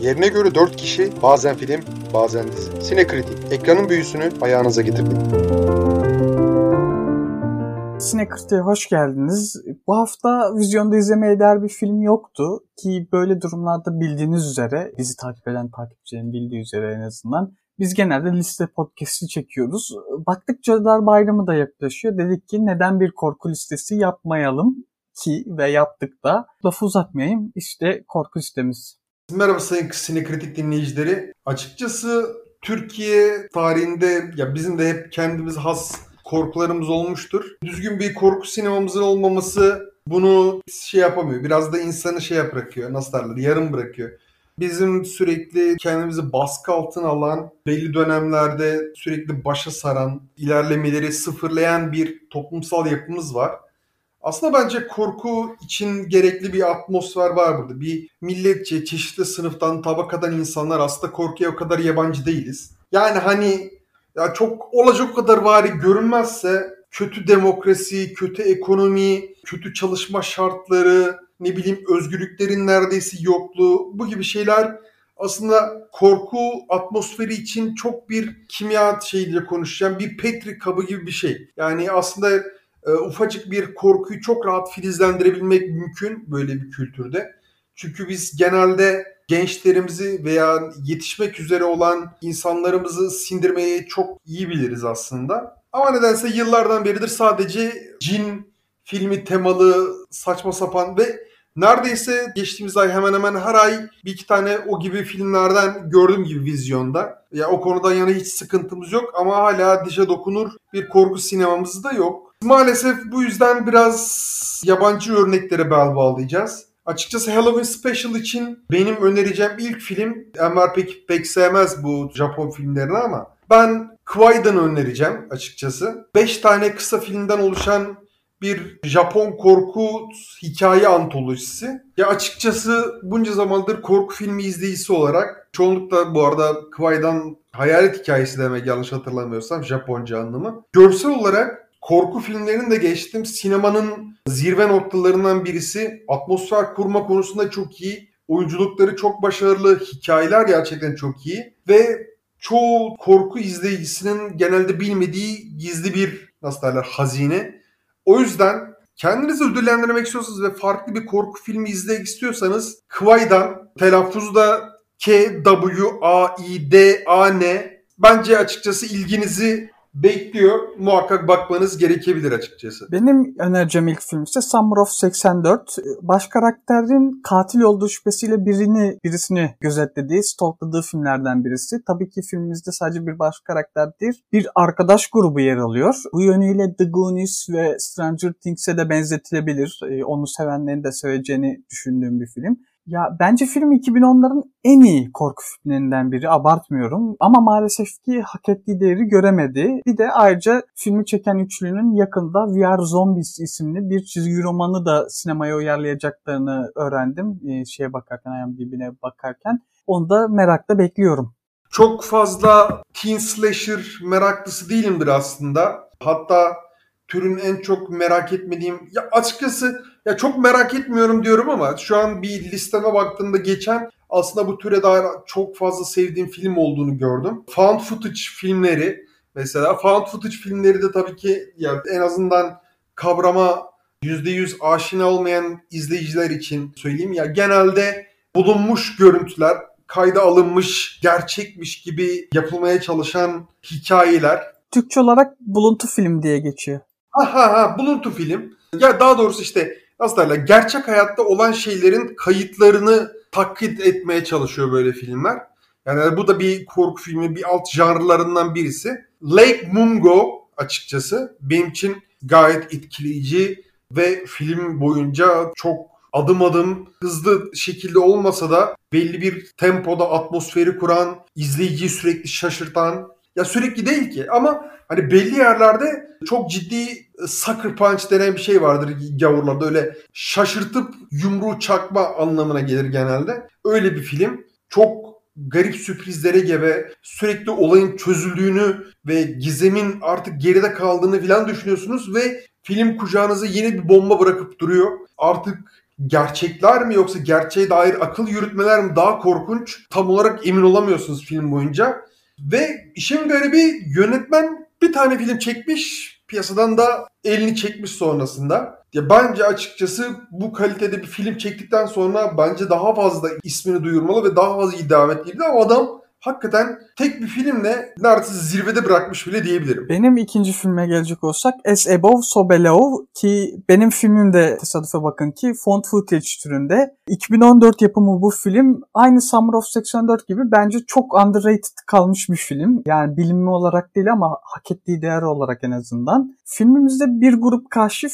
Yerine göre 4 kişi, bazen film, bazen dizi. Sinekritik, ekranın büyüsünü ayağınıza getirdik. Sinekritik'e hoş geldiniz. Bu hafta vizyonda izlemeye değer bir film yoktu ki böyle durumlarda bildiğiniz üzere, bizi takip eden takipçilerin bildiği üzere en azından biz genelde liste podcast'i çekiyoruz. Baktık Cadılar Bayramı da yaklaşıyor. Dedik ki neden bir korku listesi yapmayalım ki ve yaptık da. Lafı uzatmayayım. İşte korku listemiz. Merhaba sayın Sinekritik dinleyicileri. Açıkçası Türkiye tarihinde ya bizim de hep kendimiz has korkularımız olmuştur. Düzgün bir korku sinemamızın olmaması bunu şey yapamıyor. Biraz da insanı şey bırakıyor. Nasıl derler? Yarım bırakıyor. Bizim sürekli kendimizi baskı altına alan, belli dönemlerde sürekli başa saran, ilerlemeleri sıfırlayan bir toplumsal yapımız var. Aslında bence korku için gerekli bir atmosfer var burada. Bir milletçe, çeşitli sınıftan, tabakadan insanlar aslında korkuya o kadar yabancı değiliz. Yani hani ya çok olacak kadar vari görünmezse kötü demokrasi, kötü ekonomi, kötü çalışma şartları, ne bileyim özgürlüklerin neredeyse yokluğu bu gibi şeyler aslında korku atmosferi için çok bir kimya şeyiyle konuşacağım bir petri kabı gibi bir şey. Yani aslında e, ufacık bir korkuyu çok rahat filizlendirebilmek mümkün böyle bir kültürde. Çünkü biz genelde gençlerimizi veya yetişmek üzere olan insanlarımızı sindirmeyi çok iyi biliriz aslında. Ama nedense yıllardan beridir sadece cin filmi temalı saçma sapan ve neredeyse geçtiğimiz ay hemen hemen her ay bir iki tane o gibi filmlerden gördüm gibi vizyonda. Ya o konudan yana hiç sıkıntımız yok ama hala dişe dokunur bir korku sinemamız da yok. Maalesef bu yüzden biraz yabancı örneklere bel bağlayacağız. Açıkçası Halloween Special için benim önereceğim ilk film, Enver pek, pek sevmez bu Japon filmlerini ama ben Kwai'dan önereceğim açıkçası. 5 tane kısa filmden oluşan bir Japon korku hikaye antolojisi. Ya açıkçası bunca zamandır korku filmi izleyicisi olarak çoğunlukla bu arada Kwai'dan hayalet hikayesi demek yanlış hatırlamıyorsam Japonca anlamı. Görsel olarak korku filmlerinin de geçtim. Sinemanın zirve noktalarından birisi. Atmosfer kurma konusunda çok iyi. Oyunculukları çok başarılı. Hikayeler gerçekten çok iyi. Ve çoğu korku izleyicisinin genelde bilmediği gizli bir nasıl derler hazine. O yüzden kendinizi ödüllendirmek istiyorsanız ve farklı bir korku filmi izlemek istiyorsanız Kwai'dan telaffuzu da K-W-A-I-D-A-N bence açıkçası ilginizi bekliyor. Muhakkak bakmanız gerekebilir açıkçası. Benim önereceğim ilk film ise Summer of 84. Baş karakterin katil olduğu şüphesiyle birini birisini gözetlediği, stalkladığı filmlerden birisi. Tabii ki filmimizde sadece bir baş karakter değil, bir arkadaş grubu yer alıyor. Bu yönüyle The Goonies ve Stranger Things'e de benzetilebilir. Ee, onu sevenlerin de seveceğini düşündüğüm bir film. Ya bence film 2010'ların en iyi korku filmlerinden biri. Abartmıyorum. Ama maalesef ki hak ettiği değeri göremedi. Bir de ayrıca filmi çeken üçlünün yakında Are Zombies isimli bir çizgi romanı da sinemaya uyarlayacaklarını öğrendim. Ee, şeye bakarken, IMDb'ne bakarken. Onu da merakla bekliyorum. Çok fazla teen slasher meraklısı değilimdir aslında. Hatta türün en çok merak etmediğim ya açıkçası ya çok merak etmiyorum diyorum ama şu an bir listeme baktığımda geçen aslında bu türe dair çok fazla sevdiğim film olduğunu gördüm. Found footage filmleri mesela found footage filmleri de tabii ki ya en azından kavrama %100 aşina olmayan izleyiciler için söyleyeyim ya genelde bulunmuş görüntüler kayda alınmış gerçekmiş gibi yapılmaya çalışan hikayeler. Türkçe olarak buluntu film diye geçiyor. Ha ha ha buluntu film. Ya daha doğrusu işte nasıl derler gerçek hayatta olan şeylerin kayıtlarını taklit etmeye çalışıyor böyle filmler. Yani bu da bir korku filmi, bir alt janrlarından birisi. Lake Mungo açıkçası benim için gayet etkileyici ve film boyunca çok adım adım hızlı şekilde olmasa da belli bir tempoda atmosferi kuran, izleyiciyi sürekli şaşırtan ya sürekli değil ki ama hani belli yerlerde çok ciddi e, sucker punch denen bir şey vardır gavurlarda. Öyle şaşırtıp yumruğu çakma anlamına gelir genelde. Öyle bir film. Çok garip sürprizlere gebe sürekli olayın çözüldüğünü ve gizemin artık geride kaldığını falan düşünüyorsunuz ve film kucağınıza yeni bir bomba bırakıp duruyor. Artık gerçekler mi yoksa gerçeğe dair akıl yürütmeler mi daha korkunç tam olarak emin olamıyorsunuz film boyunca. Ve işin garibi yönetmen bir tane film çekmiş piyasadan da elini çekmiş sonrasında. Ya bence açıkçası bu kalitede bir film çektikten sonra bence daha fazla ismini duyurmalı ve daha fazla iyi devam etmeli ama adam hakikaten tek bir filmle neredeyse zirvede bırakmış bile diyebilirim. Benim ikinci filme gelecek olsak As Above So Below ki benim filmim de tesadüfe bakın ki found footage türünde. 2014 yapımı bu film aynı Summer of 84 gibi bence çok underrated kalmış bir film. Yani bilinme olarak değil ama hak ettiği değer olarak en azından. Filmimizde bir grup kaşif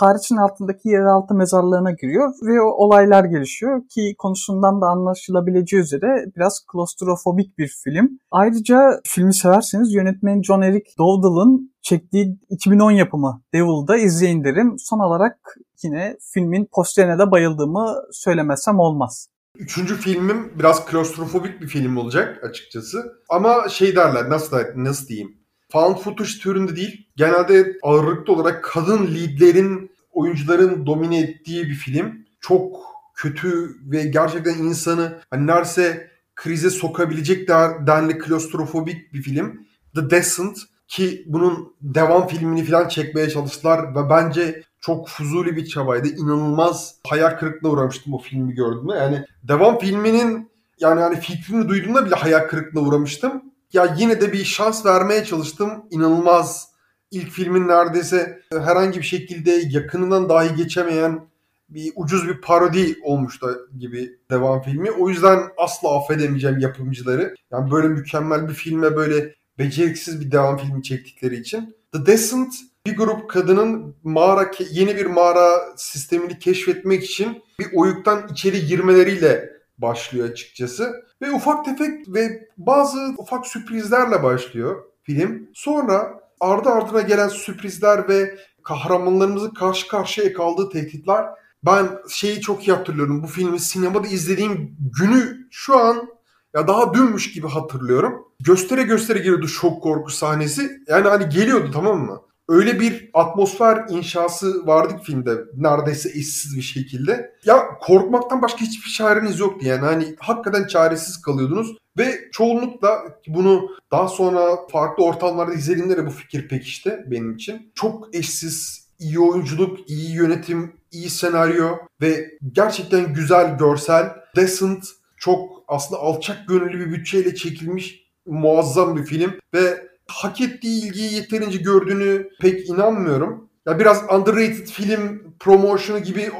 Paris'in altındaki yeraltı mezarlığına giriyor ve o olaylar gelişiyor ki konusundan da anlaşılabileceği üzere biraz klostrofobik bir film. Ayrıca filmi severseniz yönetmen John Eric Dowdall'ın çektiği 2010 yapımı Devil'da izleyin derim. Son olarak yine filmin posterine de bayıldığımı söylemezsem olmaz. Üçüncü filmim biraz klostrofobik bir film olacak açıkçası. Ama şey derler nasıl, nasıl diyeyim found footage türünde değil. Genelde ağırlıklı olarak kadın leadlerin, oyuncuların domine ettiği bir film. Çok kötü ve gerçekten insanı hani neredeyse krize sokabilecek denli klostrofobik bir film. The Descent ki bunun devam filmini falan çekmeye çalıştılar ve bence çok fuzuli bir çabaydı. İnanılmaz hayal kırıklığına uğramıştım o filmi gördüğümde. Yani devam filminin yani hani fikrini duyduğumda bile hayal kırıklığına uğramıştım ya yine de bir şans vermeye çalıştım. İnanılmaz ilk filmin neredeyse herhangi bir şekilde yakınından dahi geçemeyen bir ucuz bir parodi olmuştu gibi devam filmi. O yüzden asla affedemeyeceğim yapımcıları. Yani böyle mükemmel bir filme böyle beceriksiz bir devam filmi çektikleri için. The Descent bir grup kadının mağara yeni bir mağara sistemini keşfetmek için bir oyuktan içeri girmeleriyle başlıyor açıkçası. Ve ufak tefek ve bazı ufak sürprizlerle başlıyor film. Sonra ardı ardına gelen sürprizler ve kahramanlarımızın karşı karşıya kaldığı tehditler ben şeyi çok iyi hatırlıyorum. Bu filmi sinemada izlediğim günü şu an ya daha dünmüş gibi hatırlıyorum. Göstere göstere geliyordu şok korku sahnesi. Yani hani geliyordu tamam mı? Öyle bir atmosfer inşası vardı filmde neredeyse eşsiz bir şekilde. Ya korkmaktan başka hiçbir çareniz yoktu yani hani hakikaten çaresiz kalıyordunuz ve çoğunlukla bunu daha sonra farklı ortamlarda izlediğimde de bu fikir pekişti benim için. Çok eşsiz, iyi oyunculuk, iyi yönetim, iyi senaryo ve gerçekten güzel görsel. Decent çok aslında alçak gönüllü bir bütçeyle çekilmiş muazzam bir film ve hak ettiği ilgiyi yeterince gördüğünü pek inanmıyorum. Ya biraz underrated film promotion'u gibi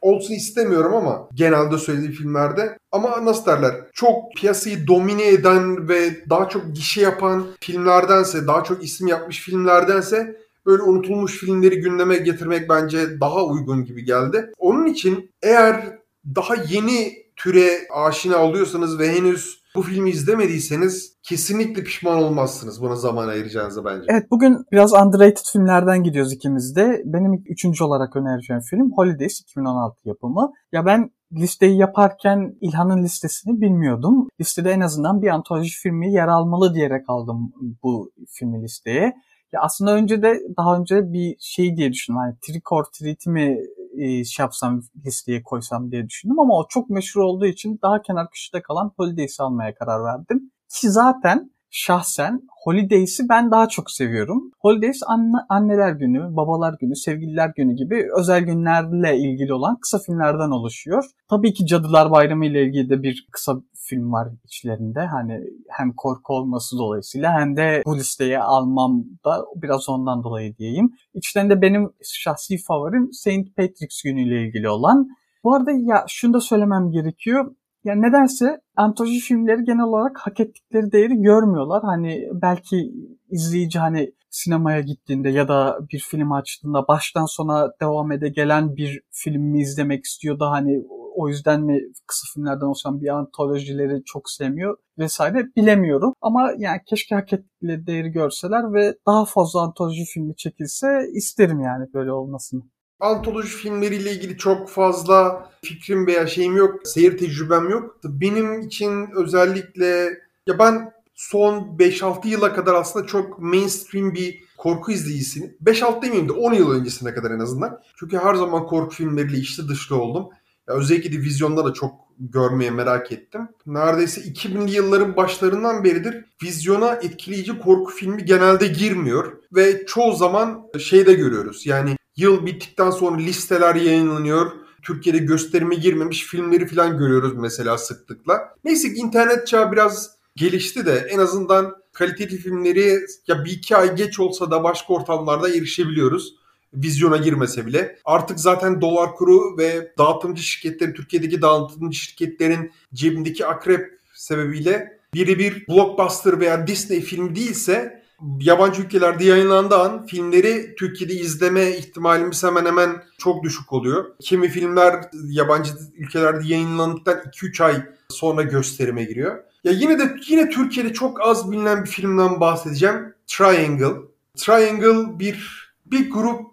olsun istemiyorum ama genelde söylediği filmlerde. Ama nasıl derler? Çok piyasayı domine eden ve daha çok gişe yapan filmlerdense, daha çok isim yapmış filmlerdense böyle unutulmuş filmleri gündeme getirmek bence daha uygun gibi geldi. Onun için eğer daha yeni türe aşina oluyorsanız ve henüz bu filmi izlemediyseniz kesinlikle pişman olmazsınız buna zaman ayıracağınızı bence. Evet bugün biraz underrated filmlerden gidiyoruz ikimiz de. Benim üçüncü olarak önereceğim film Holidays 2016 yapımı. Ya ben listeyi yaparken İlhan'ın listesini bilmiyordum. Listede en azından bir antoloji filmi yer almalı diyerek aldım bu filmi listeye. Ya aslında önce de daha önce bir şey diye düşündüm. Hani Trick or Treat'i mi e, şey yapsam listeye koysam diye düşündüm ama o çok meşhur olduğu için daha kenar köşede kalan Holidays'i almaya karar verdim. Ki zaten şahsen Holidays'i ben daha çok seviyorum. Holidays anne, anneler günü, babalar günü, sevgililer günü gibi özel günlerle ilgili olan kısa filmlerden oluşuyor. Tabii ki Cadılar Bayramı ile ilgili de bir kısa film var içlerinde. Hani hem korku olması dolayısıyla hem de bu listeye almam da biraz ondan dolayı diyeyim. İçlerinde benim şahsi favorim Saint Patrick's Günü ile ilgili olan. Bu arada ya şunu da söylemem gerekiyor. Ya nedense antoloji filmleri genel olarak hak ettikleri değeri görmüyorlar. Hani belki izleyici hani sinemaya gittiğinde ya da bir film açtığında baştan sona devam ede gelen bir filmi izlemek istiyor da hani o yüzden mi kısa filmlerden oluşan bir antolojileri çok sevmiyor vesaire bilemiyorum. Ama yani keşke hak ettikleri değeri görseler ve daha fazla antoloji filmi çekilse isterim yani böyle olmasını. Antoloji filmleriyle ilgili çok fazla fikrim veya şeyim yok, seyir tecrübem yok. Benim için özellikle ya ben son 5-6 yıla kadar aslında çok mainstream bir korku izleyicisini, 5-6 demeyeyim de 10 yıl öncesine kadar en azından. Çünkü her zaman korku filmleriyle içli dışlı oldum. Ya özellikle de vizyonda da çok görmeye merak ettim. Neredeyse 2000'li yılların başlarından beridir vizyona etkileyici korku filmi genelde girmiyor. Ve çoğu zaman şeyde görüyoruz. Yani yıl bittikten sonra listeler yayınlanıyor. Türkiye'de gösterime girmemiş filmleri falan görüyoruz mesela sıklıkla. Neyse ki internet çağı biraz gelişti de en azından kaliteli filmleri ya bir iki ay geç olsa da başka ortamlarda erişebiliyoruz vizyona girmese bile. Artık zaten dolar kuru ve dağıtımcı şirketlerin, Türkiye'deki dağıtımcı şirketlerin cebindeki akrep sebebiyle biri bir blockbuster veya Disney film değilse yabancı ülkelerde yayınlandığı an filmleri Türkiye'de izleme ihtimalimiz hemen hemen çok düşük oluyor. Kimi filmler yabancı ülkelerde yayınlandıktan 2-3 ay sonra gösterime giriyor. Ya yine de yine Türkiye'de çok az bilinen bir filmden bahsedeceğim. Triangle. Triangle bir bir grup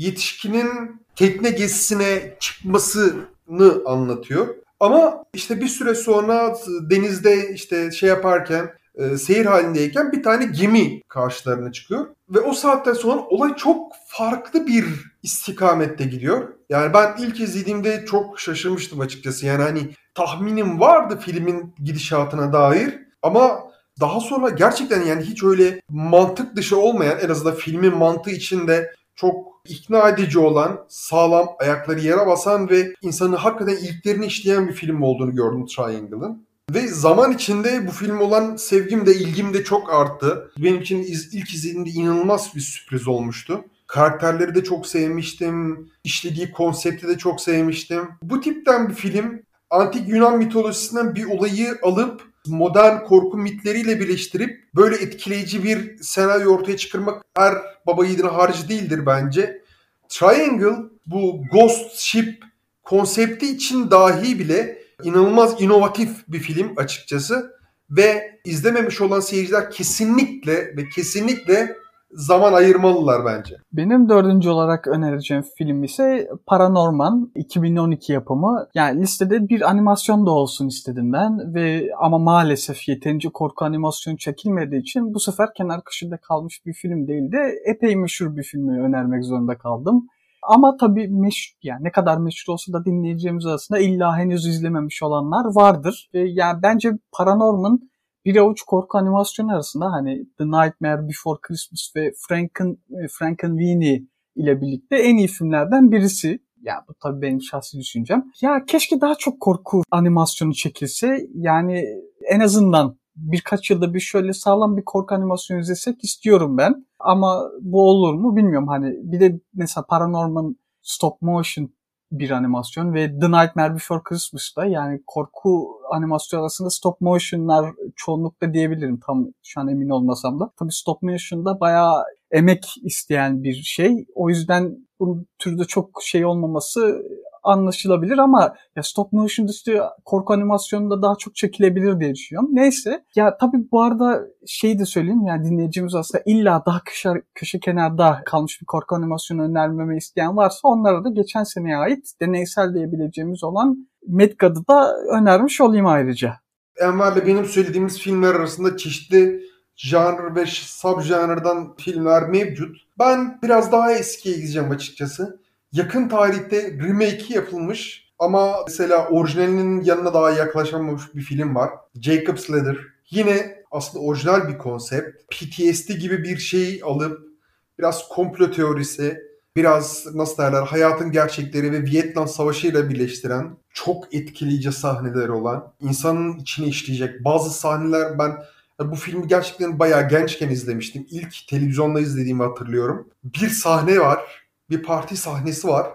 yetişkinin tekne gezisine çıkmasını anlatıyor. Ama işte bir süre sonra denizde işte şey yaparken e, seyir halindeyken bir tane gemi karşılarına çıkıyor. Ve o saatten sonra olay çok farklı bir istikamette gidiyor. Yani ben ilk izlediğimde çok şaşırmıştım açıkçası. Yani hani tahminim vardı filmin gidişatına dair. Ama daha sonra gerçekten yani hiç öyle mantık dışı olmayan en azından filmin mantığı içinde çok ikna edici olan, sağlam, ayakları yere basan ve insanı hakikaten ilklerini işleyen bir film olduğunu gördüm Triangle'ın. Ve zaman içinde bu film olan sevgim de ilgim de çok arttı. Benim için iz, ilk izlediğimde inanılmaz bir sürpriz olmuştu. Karakterleri de çok sevmiştim. İşlediği konsepti de çok sevmiştim. Bu tipten bir film antik Yunan mitolojisinden bir olayı alıp modern korku mitleriyle birleştirip böyle etkileyici bir senaryo ortaya çıkarmak her baba yiğidin harcı değildir bence. Triangle bu Ghost Ship konsepti için dahi bile inanılmaz inovatif bir film açıkçası ve izlememiş olan seyirciler kesinlikle ve kesinlikle zaman ayırmalılar bence. Benim dördüncü olarak önereceğim film ise Paranorman 2012 yapımı. Yani listede bir animasyon da olsun istedim ben ve ama maalesef yeterince korku animasyonu çekilmediği için bu sefer kenar kışında kalmış bir film değil de epey meşhur bir filmi önermek zorunda kaldım. Ama tabii meşhur, yani ne kadar meşhur olsa da dinleyeceğimiz arasında illa henüz izlememiş olanlar vardır. Yani bence Paranorman bir avuç korku animasyonu arasında hani The Nightmare Before Christmas ve Franken, e, Frankenweenie ile birlikte en iyi filmlerden birisi. Ya bu tabii benim şahsi düşüncem. Ya keşke daha çok korku animasyonu çekilse. Yani en azından birkaç yılda bir şöyle sağlam bir korku animasyonu izlesek istiyorum ben. Ama bu olur mu bilmiyorum. Hani bir de mesela Paranorman stop motion bir animasyon ve The Nightmare Before Christmas'ta yani korku animasyon arasında stop motion'lar çoğunlukla diyebilirim tam şu an emin olmasam da. Tabii stop motion'da bayağı emek isteyen bir şey. O yüzden bu türde çok şey olmaması anlaşılabilir ama ya stop motion dışı korku animasyonunda daha çok çekilebilir diye düşünüyorum. Neyse. Ya tabii bu arada şey de söyleyeyim yani dinleyicimiz aslında illa daha köşe, köşe kenarda kalmış bir korku animasyonu önermemi isteyen varsa onlara da geçen seneye ait deneysel diyebileceğimiz olan Medgad'ı da önermiş olayım ayrıca. Enver'le benim söylediğimiz filmler arasında çeşitli janr ve subjanrdan filmler mevcut. Ben biraz daha eskiye gideceğim açıkçası yakın tarihte remake'i yapılmış ama mesela orijinalinin yanına daha yaklaşamamış bir film var. Jacob's Ladder. Yine aslında orijinal bir konsept. PTSD gibi bir şeyi alıp biraz komplo teorisi, biraz nasıl derler hayatın gerçekleri ve Vietnam Savaşı ile birleştiren çok etkileyici sahneler olan, insanın içine işleyecek bazı sahneler ben bu filmi gerçekten bayağı gençken izlemiştim. İlk televizyonda izlediğimi hatırlıyorum. Bir sahne var bir parti sahnesi var.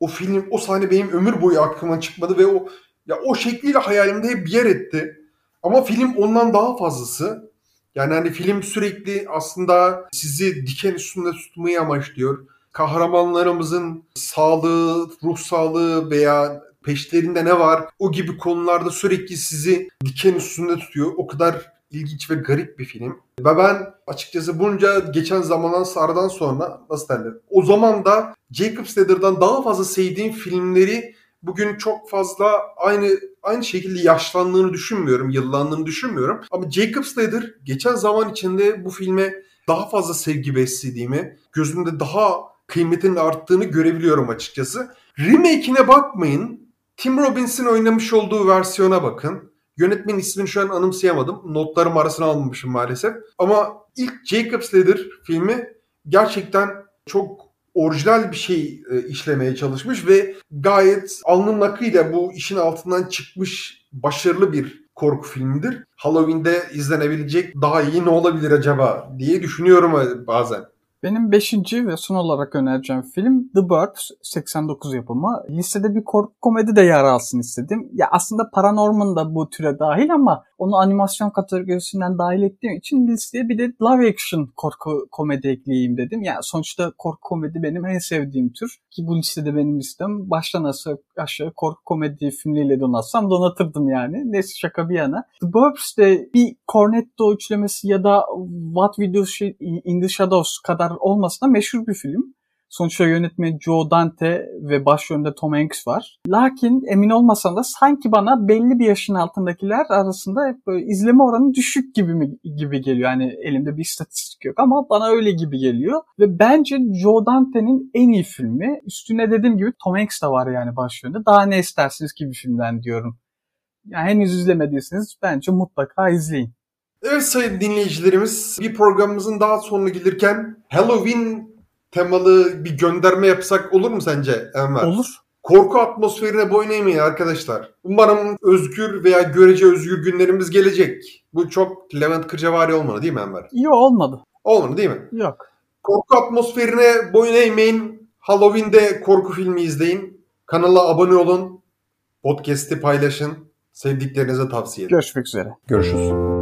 O film, o sahne benim ömür boyu aklıma çıkmadı ve o ya o şekliyle hayalimde hep yer etti. Ama film ondan daha fazlası. Yani hani film sürekli aslında sizi diken üstünde tutmayı amaçlıyor. Kahramanlarımızın sağlığı, ruh sağlığı veya peşlerinde ne var o gibi konularda sürekli sizi diken üstünde tutuyor. O kadar ilginç ve garip bir film. Ve ben açıkçası bunca geçen zamandan sardan sonra nasıl derler? O zaman da Jacob Snyder'dan daha fazla sevdiğim filmleri bugün çok fazla aynı aynı şekilde yaşlandığını düşünmüyorum, yıllandığını düşünmüyorum. Ama Jacob Snyder geçen zaman içinde bu filme daha fazla sevgi beslediğimi, gözümde daha kıymetinin arttığını görebiliyorum açıkçası. Remake'ine bakmayın. Tim Robbins'in oynamış olduğu versiyona bakın. Yönetmen ismini şu an anımsayamadım. Notlarım arasına almamışım maalesef. Ama ilk Jacob's Ladder filmi gerçekten çok orijinal bir şey e, işlemeye çalışmış ve gayet alnın akıyla bu işin altından çıkmış başarılı bir korku filmidir. Halloween'de izlenebilecek daha iyi ne olabilir acaba diye düşünüyorum bazen. Benim beşinci ve son olarak önereceğim film The Birds 89 yapımı. Listede bir korku komedi de yer alsın istedim. Ya aslında Paranorman da bu türe dahil ama onu animasyon kategorisinden dahil ettiğim için listeye bir de live action korku komedi ekleyeyim dedim. Yani sonuçta korku komedi benim en sevdiğim tür. Ki bu listede benim listem baştan aşağı korku komedi filmleriyle donatsam donatırdım yani. Neyse şaka bir yana. The Burbs de bir Cornetto üçlemesi ya da What We Do in the Shadows kadar olmasa da meşhur bir film. Sonuçta yönetmeni Joe Dante ve başrolünde Tom Hanks var. Lakin emin olmasam da sanki bana belli bir yaşın altındakiler arasında hep böyle izleme oranı düşük gibi mi gibi geliyor. Yani elimde bir istatistik yok ama bana öyle gibi geliyor. Ve bence Joe Dante'nin en iyi filmi. Üstüne dediğim gibi Tom Hanks de var yani başrolünde. Daha ne istersiniz ki bir filmden diyorum. Yani henüz izlemediyseniz bence mutlaka izleyin. Evet sayın dinleyicilerimiz bir programımızın daha sonuna gelirken Halloween temalı bir gönderme yapsak olur mu sence Enver? Olur. Korku atmosferine boyun eğmeyin arkadaşlar. Umarım özgür veya görece özgür günlerimiz gelecek. Bu çok Levent Kırcavari olmadı değil mi Enver? Yok olmadı. Olmadı değil mi? Yok. Korku atmosferine boyun eğmeyin. Halloween'de korku filmi izleyin. Kanala abone olun. Podcast'i paylaşın. Sevdiklerinize tavsiye edin. Görüşmek üzere. Görüşürüz.